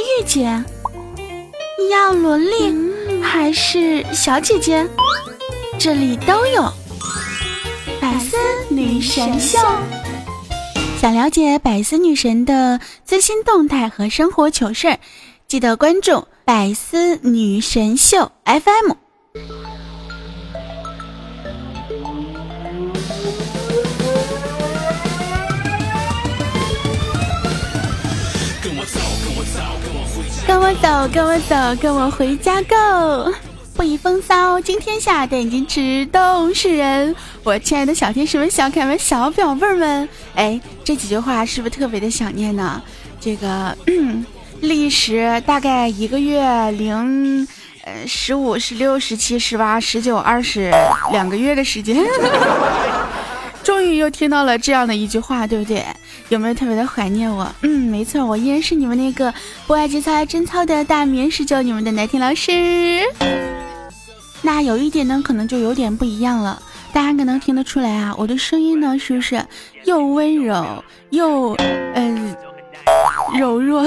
御姐？你要萝莉还是小姐姐？这里都有。百思女神秀，想了解百思女神的最新动态和生活糗事儿，记得关注百思女神秀 FM。跟我走，跟我走，跟我回家，Go！不以风骚惊天下，但矜持动世人。我亲爱的小天使们、小可爱们、小表妹们，哎，这几句话是不是特别的想念呢？这个 历时大概一个月零呃十五、十六、十七、十八、十九、二十两个月的时间。终于又听到了这样的一句话，对不对？有没有特别的怀念我？嗯，没错，我依然是你们那个不爱节操爱贞操的大棉十九，你们的奶听老师。那有一点呢，可能就有点不一样了。大家可能听得出来啊，我的声音呢，是不是又温柔又嗯柔弱？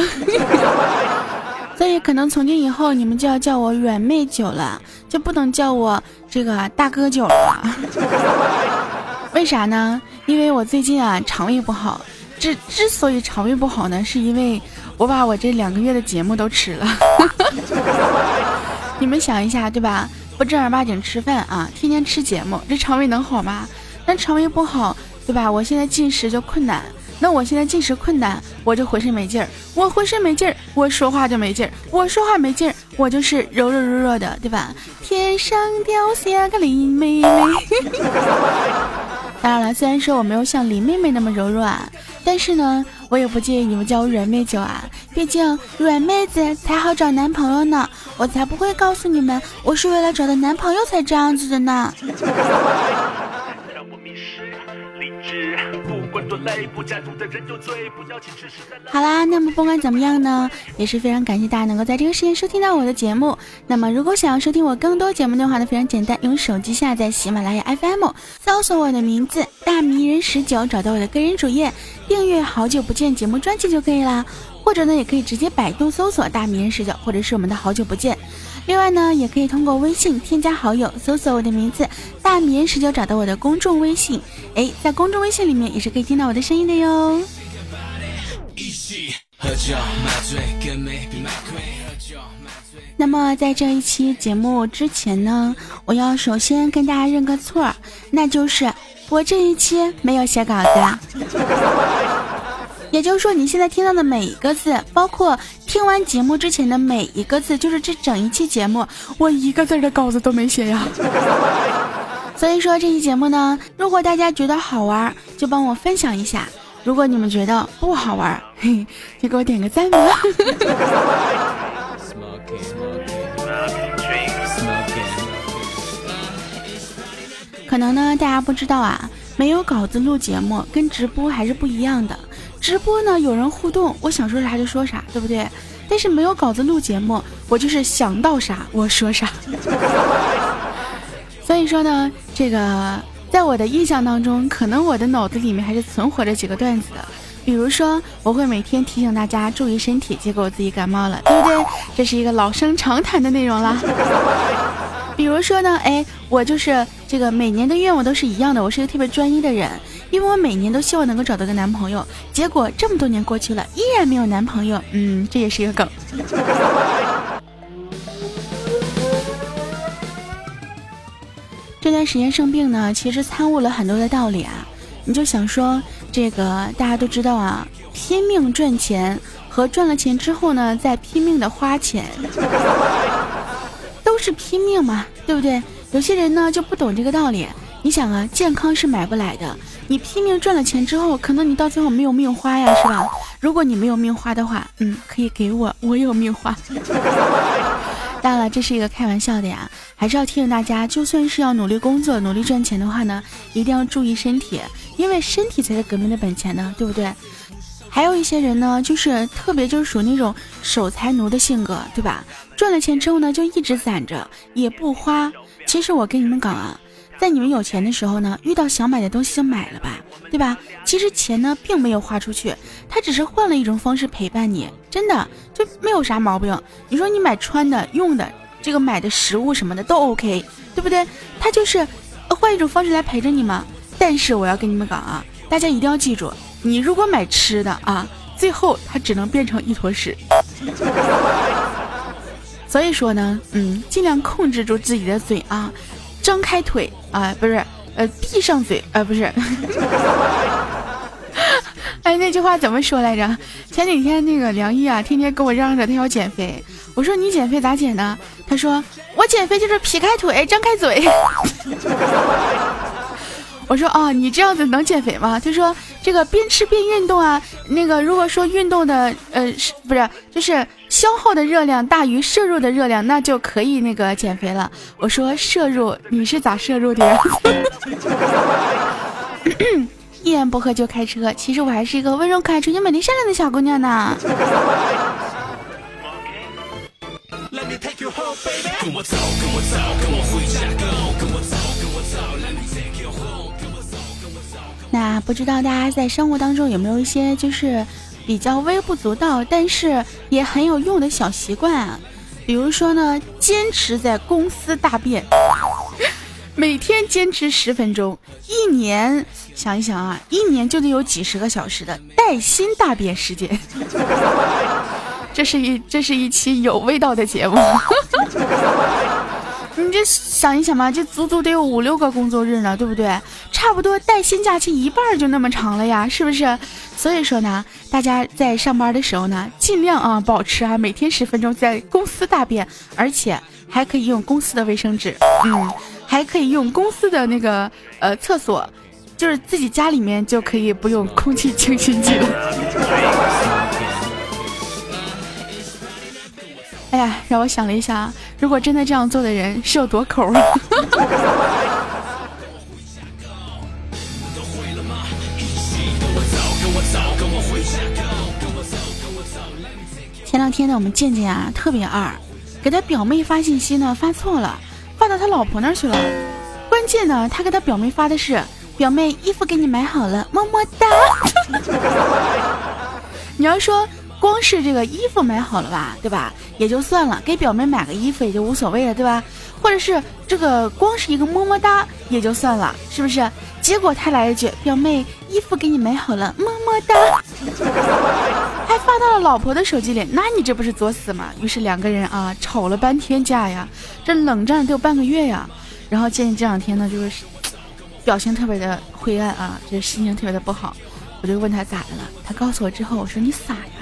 所以可能从今以后，你们就要叫我软妹九了，就不能叫我这个大哥九了。为啥呢？因为我最近啊肠胃不好。之之所以肠胃不好呢，是因为我把我这两个月的节目都吃了。你们想一下，对吧？不正儿八经吃饭啊，天天吃节目，这肠胃能好吗？那肠胃不好，对吧？我现在进食就困难。那我现在进食困难，我就浑身没劲儿。我浑身没劲儿，我说话就没劲儿。我说话没劲儿，我就是柔柔弱弱的，对吧？天上掉下个林妹妹。当然了，虽然说我没有像林妹妹那么柔软，但是呢，我也不介意你们叫我软妹酒啊。毕竟软妹子才好找男朋友呢，我才不会告诉你们，我是为了找到男朋友才这样子的呢。好啦，那么不管怎么样呢，也是非常感谢大家能够在这个时间收听到我的节目。那么如果想要收听我更多节目的话呢，非常简单，用手机下载喜马拉雅 FM，搜索我的名字大迷人十九，找到我的个人主页，订阅好久不见节目专辑就可以啦。或者呢，也可以直接百度搜索大迷人十九，或者是我们的好久不见。另外呢，也可以通过微信添加好友，搜索我的名字大迷人十九，找到我的公众微信。哎，在公众微信里面也是可以听到我的声音的哟。那么在这一期节目之前呢，我要首先跟大家认个错，那就是我这一期没有写稿子。也就是说，你现在听到的每一个字，包括听完节目之前的每一个字，就是这整一期节目，我一个字的稿子都没写呀。所以说这期节目呢，如果大家觉得好玩，就帮我分享一下；如果你们觉得不好玩，嘿，就给我点个赞吧。可能呢，大家不知道啊，没有稿子录节目跟直播还是不一样的。直播呢，有人互动，我想说啥就说啥，对不对？但是没有稿子录节目，我就是想到啥我说啥。所以说呢，这个在我的印象当中，可能我的脑子里面还是存活着几个段子的。比如说，我会每天提醒大家注意身体，结果我自己感冒了，对不对？这是一个老生常谈的内容了。比如说呢，哎，我就是这个每年的愿望都是一样的，我是一个特别专一的人。因为我每年都希望能够找到个男朋友，结果这么多年过去了，依然没有男朋友。嗯，这也是一个梗。这段时间生病呢，其实参悟了很多的道理啊。你就想说，这个大家都知道啊，拼命赚钱和赚了钱之后呢，再拼命的花钱，都是拼命嘛，对不对？有些人呢就不懂这个道理。你想啊，健康是买不来的。你拼命赚了钱之后，可能你到最后没有命花呀，是吧？如果你没有命花的话，嗯，可以给我，我有命花。当然了，这是一个开玩笑的呀，还是要提醒大家，就算是要努力工作、努力赚钱的话呢，一定要注意身体，因为身体才是革命的本钱呢，对不对？还有一些人呢，就是特别就是属于那种守财奴的性格，对吧？赚了钱之后呢，就一直攒着，也不花。其实我跟你们讲啊。在你们有钱的时候呢，遇到想买的东西就买了吧，对吧？其实钱呢并没有花出去，它只是换了一种方式陪伴你，真的就没有啥毛病。你说你买穿的、用的，这个买的食物什么的都 OK，对不对？它就是换一种方式来陪着你嘛。但是我要跟你们讲啊，大家一定要记住，你如果买吃的啊，最后它只能变成一坨屎。所以说呢，嗯，尽量控制住自己的嘴啊，张开腿啊，不是，呃，闭上嘴，呃，不是。哎，那句话怎么说来着？前几天那个梁毅啊，天天跟我嚷着他要减肥，我说你减肥咋减呢？他说我减肥就是劈开腿，张开嘴。我说哦，你这样子能减肥吗？他说这个边吃边运动啊，那个如果说运动的呃是不是就是消耗的热量大于摄入的热量，那就可以那个减肥了。我说摄入你是咋摄入的？呀？一言不合就开车，其实我还是一个温柔可爱、纯洁美丽善良的小姑娘呢。那不知道大家在生活当中有没有一些就是比较微不足道，但是也很有用的小习惯啊？比如说呢，坚持在公司大便，每天坚持十分钟，一年想一想啊，一年就得有几十个小时的带薪大便时间。这是一这是一期有味道的节目。就想一想嘛，这足足得有五六个工作日呢，对不对？差不多带薪假期一半就那么长了呀，是不是？所以说呢，大家在上班的时候呢，尽量啊保持啊每天十分钟在公司大便，而且还可以用公司的卫生纸，嗯，还可以用公司的那个呃厕所，就是自己家里面就可以不用空气清新剂了。哎呀，让我想了一下，如果真的这样做的人是有多抠啊！前两天呢，我们健健啊特别二，给他表妹发信息呢发错了，发到他老婆那儿去了。关键呢，他给他表妹发的是：“表妹衣服给你买好了，么么哒。”你要说。光是这个衣服买好了吧，对吧？也就算了，给表妹买个衣服也就无所谓了，对吧？或者是这个光是一个么么哒也就算了，是不是？结果他来一句：“表妹，衣服给你买好了，么么哒。”还发到了老婆的手机里，那你这不是作死吗？于是两个人啊吵了半天架呀，这冷战得有半个月呀。然后建议这两天呢，就是 表情特别的灰暗啊，这心情特别的不好。我就问他咋的了，他告诉我之后，我说你傻呀。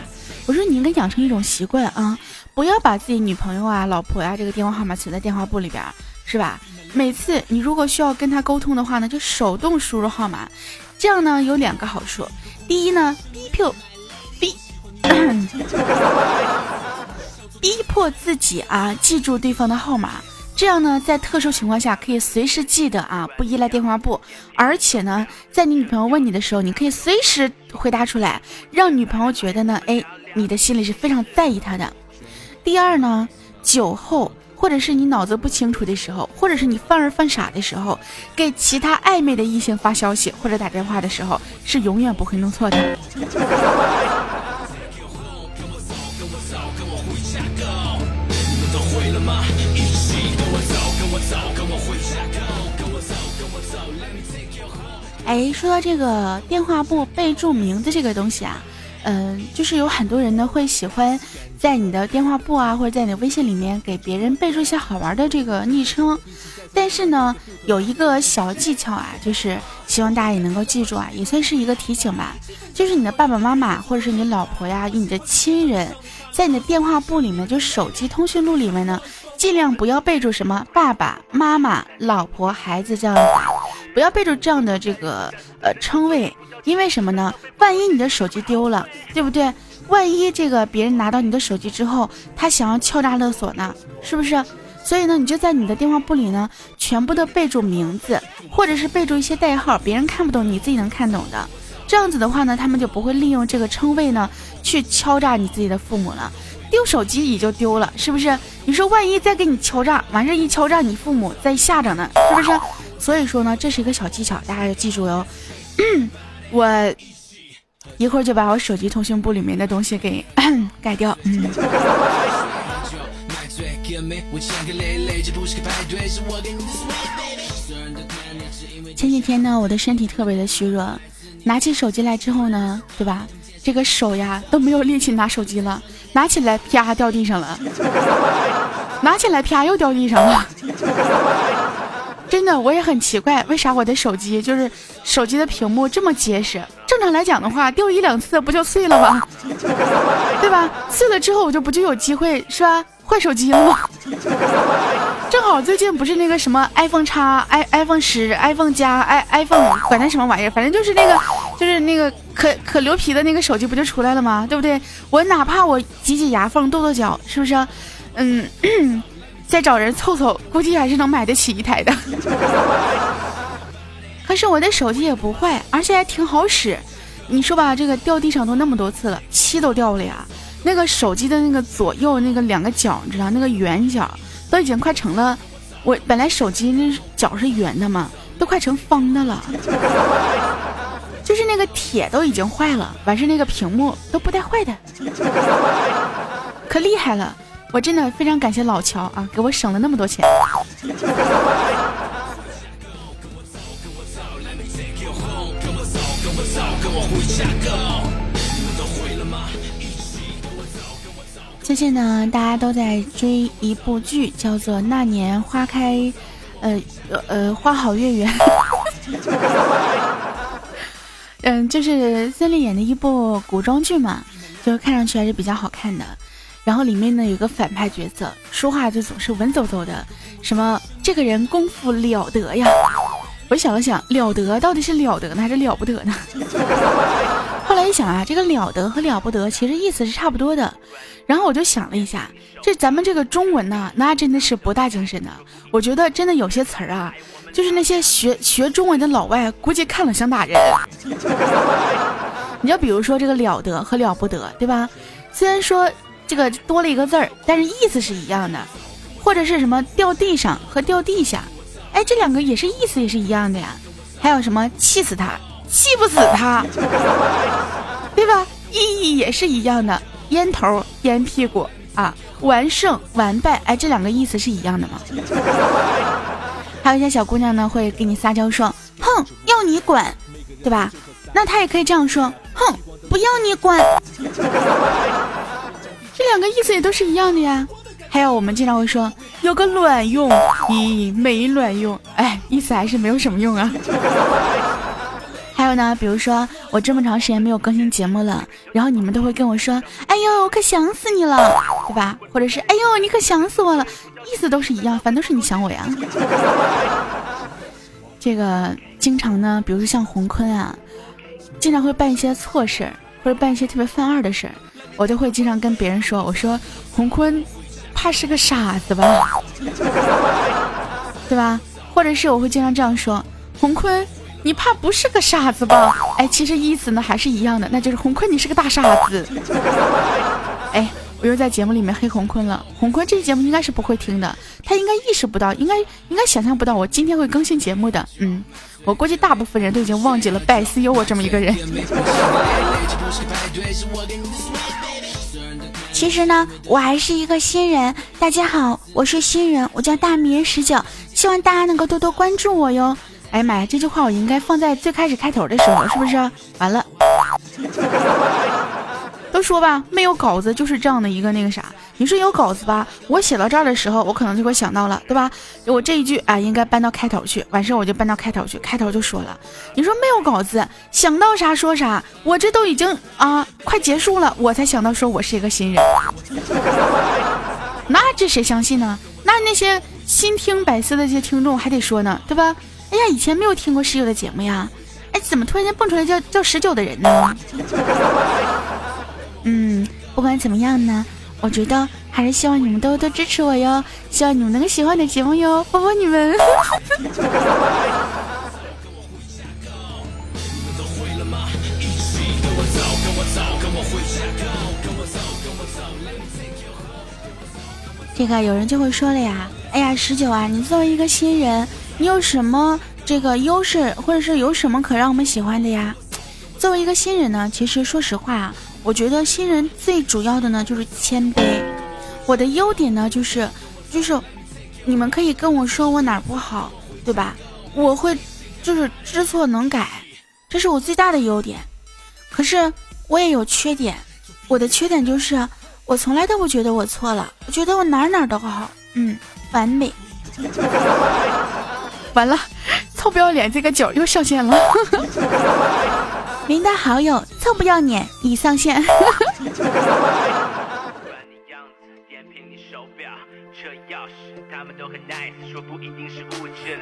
我说你应该养成一种习惯啊，不要把自己女朋友啊、老婆呀这个电话号码存在电话簿里边，是吧？每次你如果需要跟他沟通的话呢，就手动输入号码，这样呢有两个好处。第一呢，逼迫逼 逼迫自己啊记住对方的号码，这样呢在特殊情况下可以随时记得啊，不依赖电话簿，而且呢，在你女朋友问你的时候，你可以随时回答出来，让女朋友觉得呢，哎。你的心里是非常在意他的。第二呢，酒后或者是你脑子不清楚的时候，或者是你犯儿犯傻的时候，给其他暧昧的异性发消息或者打电话的时候，是永远不会弄错的。哎，说到这个电话簿备注名字这个东西啊。嗯，就是有很多人呢会喜欢在你的电话簿啊，或者在你的微信里面给别人备注一些好玩的这个昵称。但是呢，有一个小技巧啊，就是希望大家也能够记住啊，也算是一个提醒吧。就是你的爸爸妈妈或者是你老婆呀，你的亲人，在你的电话簿里面，就手机通讯录里面呢，尽量不要备注什么爸爸妈妈、老婆、孩子这样的，不要备注这样的这个呃称谓。因为什么呢？万一你的手机丢了，对不对？万一这个别人拿到你的手机之后，他想要敲诈勒索呢，是不是？所以呢，你就在你的电话簿里呢，全部都备注名字，或者是备注一些代号，别人看不懂，你自己能看懂的。这样子的话呢，他们就不会利用这个称谓呢，去敲诈你自己的父母了。丢手机也就丢了，是不是？你说万一再给你敲诈，完事一敲诈你父母再吓着呢，是不是？所以说呢，这是一个小技巧，大家要记住哟。我一会儿就把我手机通讯簿里面的东西给 改掉。嗯。前几天呢，我的身体特别的虚弱，拿起手机来之后呢，对吧？这个手呀都没有力气拿手机了，拿起来啪掉地上了，拿起来啪又掉地上了。真的，我也很奇怪，为啥我的手机就是手机的屏幕这么结实？正常来讲的话，掉一两次不就碎了吗？对吧？碎了之后我就不就有机会是吧？换手机了吗？正好最近不是那个什么 iPhone 叉、i iPhone 十、iPhone 加、i iPhone 管它什么玩意儿，反正就是那个就是那个可可牛皮的那个手机不就出来了吗？对不对？我哪怕我挤挤牙缝、跺跺脚，是不是？嗯。再找人凑凑，估计还是能买得起一台的。可是我的手机也不坏，而且还挺好使。你说吧，这个掉地上都那么多次了，漆都掉了呀。那个手机的那个左右那个两个角，你知道那个圆角都已经快成了。我本来手机那角是圆的嘛，都快成方的了。就是那个铁都已经坏了，完事那个屏幕都不带坏的，可厉害了。我真的非常感谢老乔啊，给我省了那么多钱。最近呢，大家都在追一部剧，叫做《那年花开》，呃呃，花好月圆。嗯，就是孙俪演的一部古装剧嘛，就看上去还是比较好看的。然后里面呢有个反派角色，说话就总是文绉绉的，什么这个人功夫了得呀！我想了想，了得到底是了得呢还是了不得呢？后来一想啊，这个了得和了不得其实意思是差不多的。然后我就想了一下，这咱们这个中文呢，那真的是博大精深的。我觉得真的有些词儿啊，就是那些学学中文的老外估计看了想打人。你就比如说这个了得和了不得，对吧？虽然说。这个多了一个字儿，但是意思是一样的，或者是什么掉地上和掉地下，哎，这两个也是意思也是一样的呀。还有什么气死他，气不死他，对吧？意义也是一样的，烟头烟屁股啊，完胜完败，哎，这两个意思是一样的吗？还有一些小姑娘呢，会给你撒娇说，哼，要你管，对吧？那她也可以这样说，哼，不要你管。这两个意思也都是一样的呀，还有我们经常会说有个卵用，咦，没卵用，哎，意思还是没有什么用啊。还有呢，比如说我这么长时间没有更新节目了，然后你们都会跟我说，哎呦，我可想死你了，对吧？或者是哎呦，你可想死我了，意思都是一样，反正都是你想我呀。这个经常呢，比如说像洪坤啊，经常会办一些错事儿，或者办一些特别犯二的事儿。我就会经常跟别人说：“我说洪坤，怕是个傻子吧，对吧？或者是我会经常这样说：洪坤，你怕不是个傻子吧？哎，其实意思呢还是一样的，那就是洪坤你是个大傻子。哎，我又在节目里面黑洪坤了。洪坤这期节目应该是不会听的，他应该意识不到，应该应该想象不到我今天会更新节目的。嗯，我估计大部分人都已经忘记了百思有我这么一个人。”其实呢，我还是一个新人。大家好，我是新人，我叫大迷人十九，希望大家能够多多关注我哟。哎呀妈呀，这句话我应该放在最开始开头的时候，是不是？完了。都说吧，没有稿子就是这样的一个那个啥。你说有稿子吧，我写到这儿的时候，我可能就会想到了，对吧？我这一句啊，应该搬到开头去，完事我就搬到开头去，开头就说了。你说没有稿子，想到啥说啥，我这都已经啊快结束了，我才想到说我是一个新人。那这谁相信呢？那那些新听百思的这些听众还得说呢，对吧？哎呀，以前没有听过十九的节目呀，哎，怎么突然间蹦出来叫叫十九的人呢？嗯，不管怎么样呢，我觉得还是希望你们多多支持我哟，希望你们能够喜欢我的节目哟，波波你们。这个有人就会说了呀，哎呀，十九啊，你作为一个新人，你有什么这个优势，或者是有什么可让我们喜欢的呀？作为一个新人呢，其实说实话啊，我觉得新人最主要的呢就是谦卑。我的优点呢就是，就是你们可以跟我说我哪儿不好，对吧？我会就是知错能改，这是我最大的优点。可是我也有缺点，我的缺点就是我从来都不觉得我错了，我觉得我哪哪都好，嗯，完美。完了，臭不要脸这个角又上线了。名单好友臭不要脸已上线。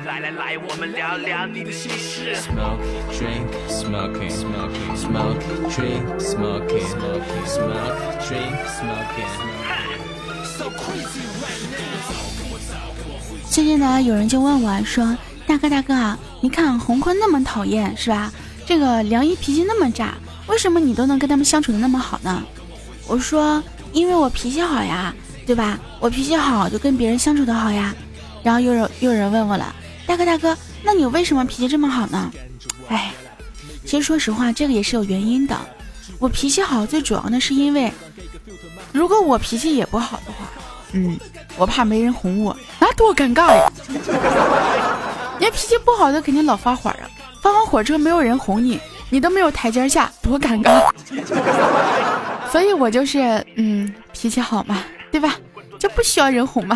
来来来，我们聊聊你的心事。最近呢，有人就问我说：“大哥大哥啊，你看红坤那么讨厌是吧？这个梁一脾气那么炸，为什么你都能跟他们相处的那么好呢？”我说：“因为我脾气好呀，对吧？我脾气好，就跟别人相处的好呀。”然后又有又有人问我了：“大哥大哥，那你为什么脾气这么好呢？”哎，其实说实话，这个也是有原因的。我脾气好，最主要的是因为，如果我脾气也不好的话，嗯，我怕没人哄我。那多尴尬呀！你脾气不好的肯定老发火啊，火车没有人哄你，你都没有台阶下，多尴尬。所以我就是嗯，脾气好嘛，对吧？就不需要人哄嘛。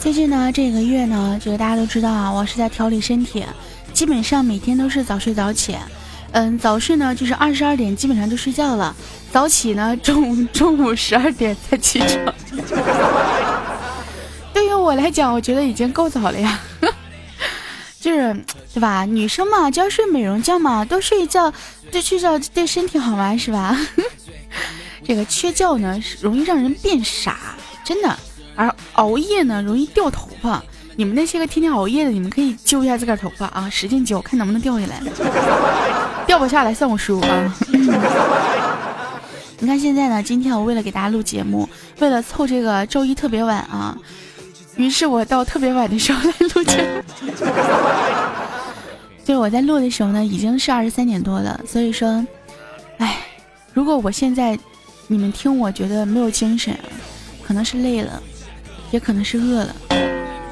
最近呢，这个月呢，这个大家都知道啊，我是在调理身体，基本上每天都是早睡早起。嗯，早睡呢就是二十二点基本上就睡觉了，早起呢中中午十二点才起床。对于我来讲，我觉得已经够早了呀，就是对吧？女生嘛就要睡美容觉嘛，多睡一觉，对睡觉对身体好嘛，是吧？这个缺觉呢，容易让人变傻，真的。而熬夜呢，容易掉头发。你们那些个天天熬夜的，你们可以揪一下自个儿头发啊，使劲揪，看能不能掉下来。掉不下来算我输啊！你看现在呢，今天我为了给大家录节目，为了凑这个周一特别晚啊，于是我到特别晚的时候来录节目。对，我在录的时候呢，已经是二十三点多了。所以说，哎，如果我现在你们听我觉得没有精神，可能是累了。也可能是饿了，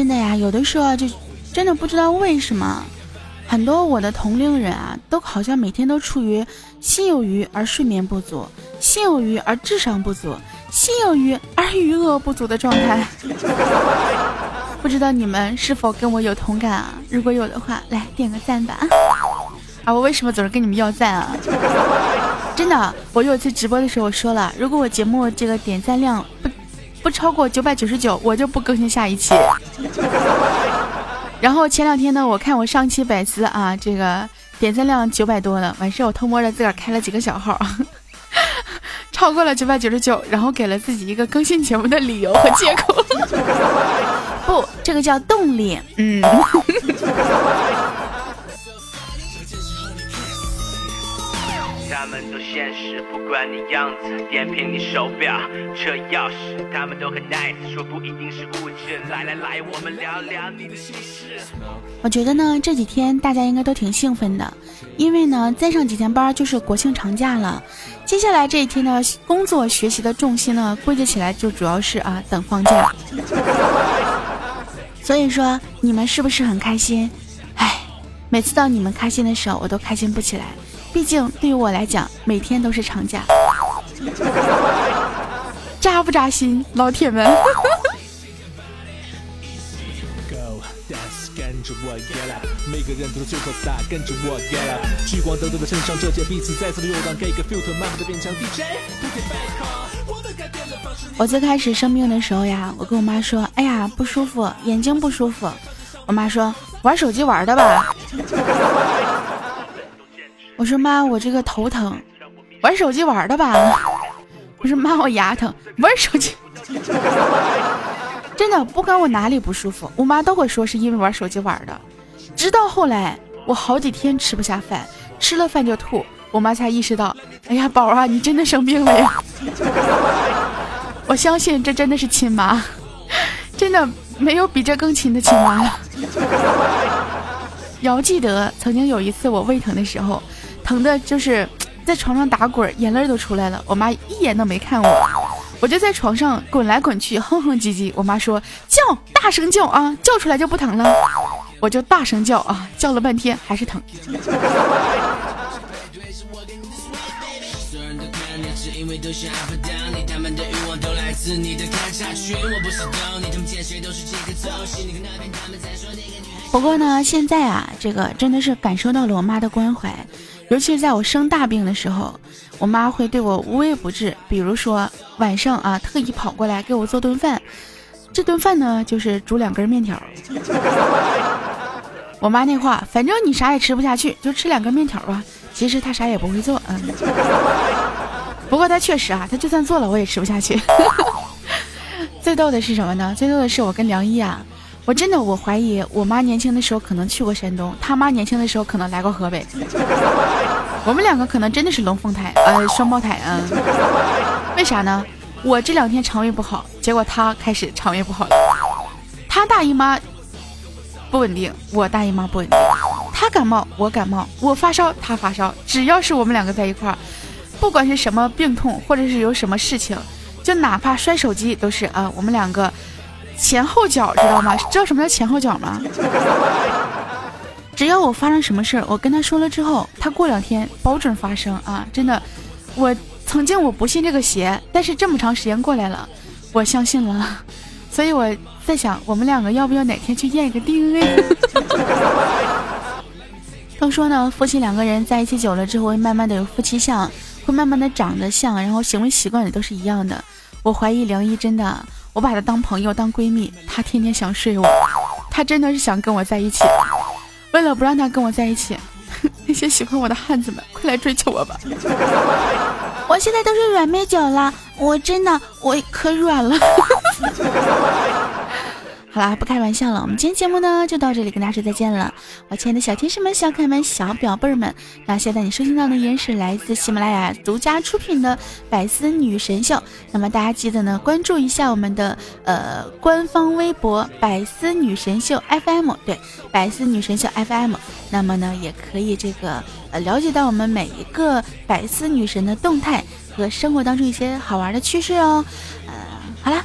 真的呀，有的时候就真的不知道为什么，很多我的同龄人啊，都好像每天都处于心有余而睡眠不足，心有余而智商不足，心有余而余额不足的状态。不知道你们是否跟我有同感啊？如果有的话，来点个赞吧。啊，我为什么总是跟你们要赞啊？真的，我有一次直播的时候说了，如果我节目这个点赞量不不超过九百九十九，我就不更新下一期。然后前两天呢，我看我上期百思啊，这个点赞量九百多了，完事我偷摸着自个儿开了几个小号，超过了九百九十九，然后给了自己一个更新节目的理由和借口。不，这个叫动力。嗯。现实，不管你样子，点评你手表、车钥匙，他们都很 nice，说不一定是物质。来来来，我们聊聊你的心事。我觉得呢，这几天大家应该都挺兴奋的，因为呢，再上几天班就是国庆长假了。接下来这一天呢，工作学习的重心呢，归结起来就主要是啊，等放假。所以说，你们是不是很开心？哎，每次到你们开心的时候，我都开心不起来。毕竟对于我来讲，每天都是长假，扎不扎心，老铁们？着我 get 每个人都是 superstar，跟着我 get 聚光灯都在身上，这届彼此再次的游荡，给个 filter，慢慢的变强 DJ。我最开始生病的时候呀，我跟我妈说，哎呀不舒服，眼睛不舒服。我妈说玩手机玩的吧。我说妈，我这个头疼，玩手机玩的吧。我说妈，我牙疼，玩手机。真的不管我哪里不舒服，我妈都会说是因为玩手机玩的。直到后来，我好几天吃不下饭，吃了饭就吐，我妈才意识到，哎呀，宝啊，你真的生病了呀！我相信这真的是亲妈，真的没有比这更亲的亲妈了。遥记得曾经有一次我胃疼的时候，疼的就是在床上打滚，眼泪都出来了，我妈一眼都没看我。我就在床上滚来滚去，哼哼唧唧。我妈说叫，大声叫啊，叫出来就不疼了。我就大声叫啊，叫了半天还是疼。不过呢，现在啊，这个真的是感受到了我妈的关怀。尤其是在我生大病的时候，我妈会对我无微不至。比如说晚上啊，特意跑过来给我做顿饭，这顿饭呢就是煮两根面条。我妈那话，反正你啥也吃不下去，就吃两根面条吧。其实她啥也不会做，嗯。不过她确实啊，她就算做了我也吃不下去。最逗的是什么呢？最逗的是我跟梁一啊。我真的，我怀疑我妈年轻的时候可能去过山东，他妈年轻的时候可能来过河北。我们两个可能真的是龙凤胎，呃，双胞胎啊。为啥呢？我这两天肠胃不好，结果他开始肠胃不好了。他大姨妈不稳定，我大姨妈不稳定。他感冒，我感冒；我发烧，他发烧。只要是我们两个在一块儿，不管是什么病痛，或者是有什么事情，就哪怕摔手机，都是啊，我们两个。前后脚知道吗？知道什么叫前后脚吗？只要我发生什么事儿，我跟他说了之后，他过两天保准发生啊！真的，我曾经我不信这个邪，但是这么长时间过来了，我相信了。所以我在想，我们两个要不要哪天去验一个 DNA？都说呢，夫妻两个人在一起久了之后，会慢慢的有夫妻相，会慢慢的长得像，然后行为习惯也都是一样的。我怀疑梁一真的。我把她当朋友当闺蜜，她天天想睡我，她真的是想跟我在一起。为了不让她跟我在一起，那些喜欢我的汉子们，快来追求我吧！我现在都是软妹脚了，我真的我可软了。好啦，不开玩笑了，我们今天节目呢就到这里，跟大家说再见了。我亲爱的小天使们、小可爱们、小表妹们，那现在你收听到的依然是来自喜马拉雅独家出品的百思女神秀。那么大家记得呢关注一下我们的呃官方微博百思女神秀 FM，对，百思女神秀 FM。那么呢也可以这个呃了解到我们每一个百思女神的动态和生活当中一些好玩的趣事哦。呃，好啦。